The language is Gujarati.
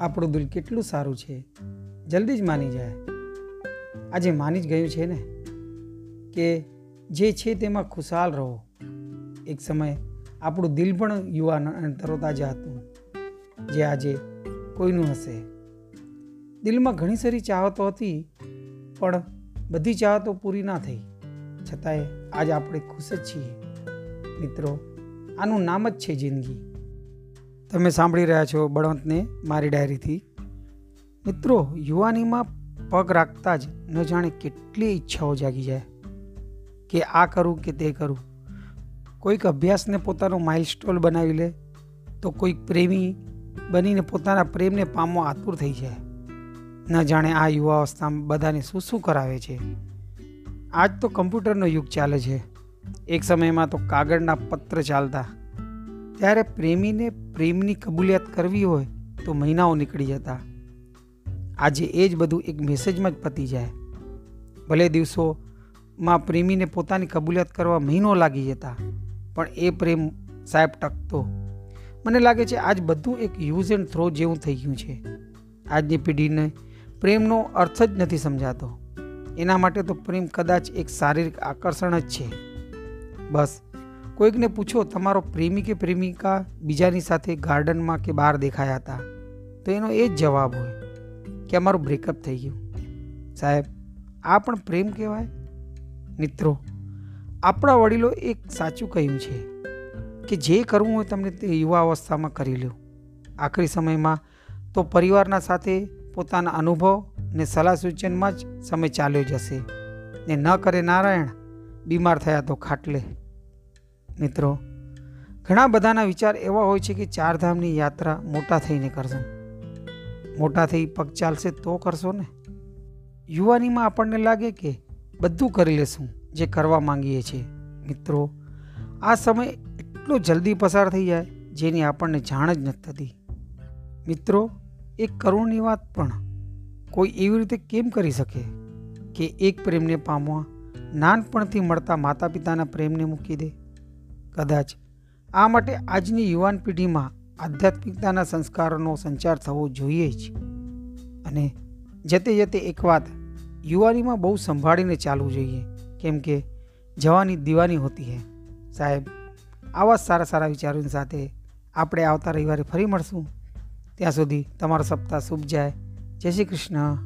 આપણું દિલ કેટલું સારું છે? જલ્દી જ માની જાય. આજે માની જ ગયું છે ને? કે જે છે તેમાં ખુશાલ રહો. એક સમય આપણું દિલ પણ યુવાન અને તરોતાજા હતું, જે આજે કોઈનું હશે. દિલમાં ઘણી સારી ચાહતો હતી, પણ બધી ચાહતો પૂરી ના થઈ. છતાંય આજ આપણે ખુશ જ છીએ. મિત્રો, આનું નામ જ છે જિંદગી. તમે સાંભળી રહ્યા છો બળવંતને મારી ડાયરીથી. મિત્રો, યુવાનીમાં પગ રાખતા જ ન જાણે કેટલી ઈચ્છાઓ જાગી જાય. કે આ કરું કે તે કરું. કોઈક અભ્યાસને પોતાનો માઇલસ્ટોન બનાવી લે તો કોઈક પ્રેમી બનીને પોતાના પ્રેમને પામવા આતુર થઈ જાય. ન જાણે આ યુવાવસ્થામાં બધાને શું શું કરાવે છે. આજ તો કમ્પ્યુટરનો યુગ ચાલે છે. એક સમયમાં તો કાગળના પત્ર ચાલતા ત્યારે પ્રેમીને પ્રેમની કબૂલિયાત કરવી હોય તો મહિનાઓ નીકળી જતા. આજે એ જ બધું એક મેસેજમાં જ પતી જાય. ભલે દિવસોમાં પ્રેમીને પોતાની કબૂલિયાત કરવા મહિનો લાગી જતા, પણ એ પ્રેમ સાહેબ ટકતો. મને લાગે છે આજ બધું એક યુઝ એન્ડ થ્રો જેવું થઈ ગયું છે. આજની પેઢીને પ્રેમનો અર્થ જ નથી સમજાતો. એના માટે તો પ્રેમ કદાચ એક શારીરિક આકર્ષણ જ છે. બસ કોઈકને પૂછો, તમારો પ્રેમી કે પ્રેમિકા બીજાની સાથે ગાર્ડનમાં કે બહાર દેખાયા હતા? તો એનો એ જ જવાબ હોય કે અમારું બ્રેકઅપ થઈ ગયું. સાહેબ, આ પણ પ્રેમ કહેવાય? મિત્રો, આપણા વડીલો એક સાચું કહ્યું છે કે જે કરવું હોય તમને તે યુવા અવસ્થામાં કરી લો આખરી સમયમાં તો પરિવારના સાથે પોતાના અનુભવ ને સલાહ સૂચનમાં જ સમય ચાલ્યો જશે. ને ન કરે નારાયણ, બીમાર થયા તો ખાટલે. મિત્રો, ઘણા બધાના વિચાર એવા હોય છે કે ચારધામની યાત્રા મોટા થઈને કરશો. મોટા થઈ પગ ચાલશે તો કરશો ને? યુવાનીમાં આપણને લાગે કે બધું કરી લેશું, જે કરવા માંગીએ છીએ. મિત્રો, આ સમય એટલો જલ્દી પસાર થઈ જાય, જેની આપણને જાણ જ નથી થતી. મિત્રો, એક કરુણની વાત પણ, કોઈ એવી રીતે કેમ કરી શકે કે એક પ્રેમને પામવા નાનપણથી મળતા માતા પિતાના પ્રેમને મૂકી દે? કદાચ. આ માટે આજની યુવાન પેઢીમાં આધ્યાત્મિકતાના સંસ્કારોનો સંચાર થવો જોઈએ જ. અને જતે જતે એક વાત યુવાનીમાં બહુ સંભાળીને ચાલવું જોઈએ, કેમ કે જવાની દીવાની હોતી હે. સાહેબ, આવા સારા સારા વિચારોની સાથે આપણે આવતા રવિવારે ફરી મળશું. ત્યાં સુધી તમારો સપ્તાહ શુભ જાય. જય શ્રી કૃષ્ણ.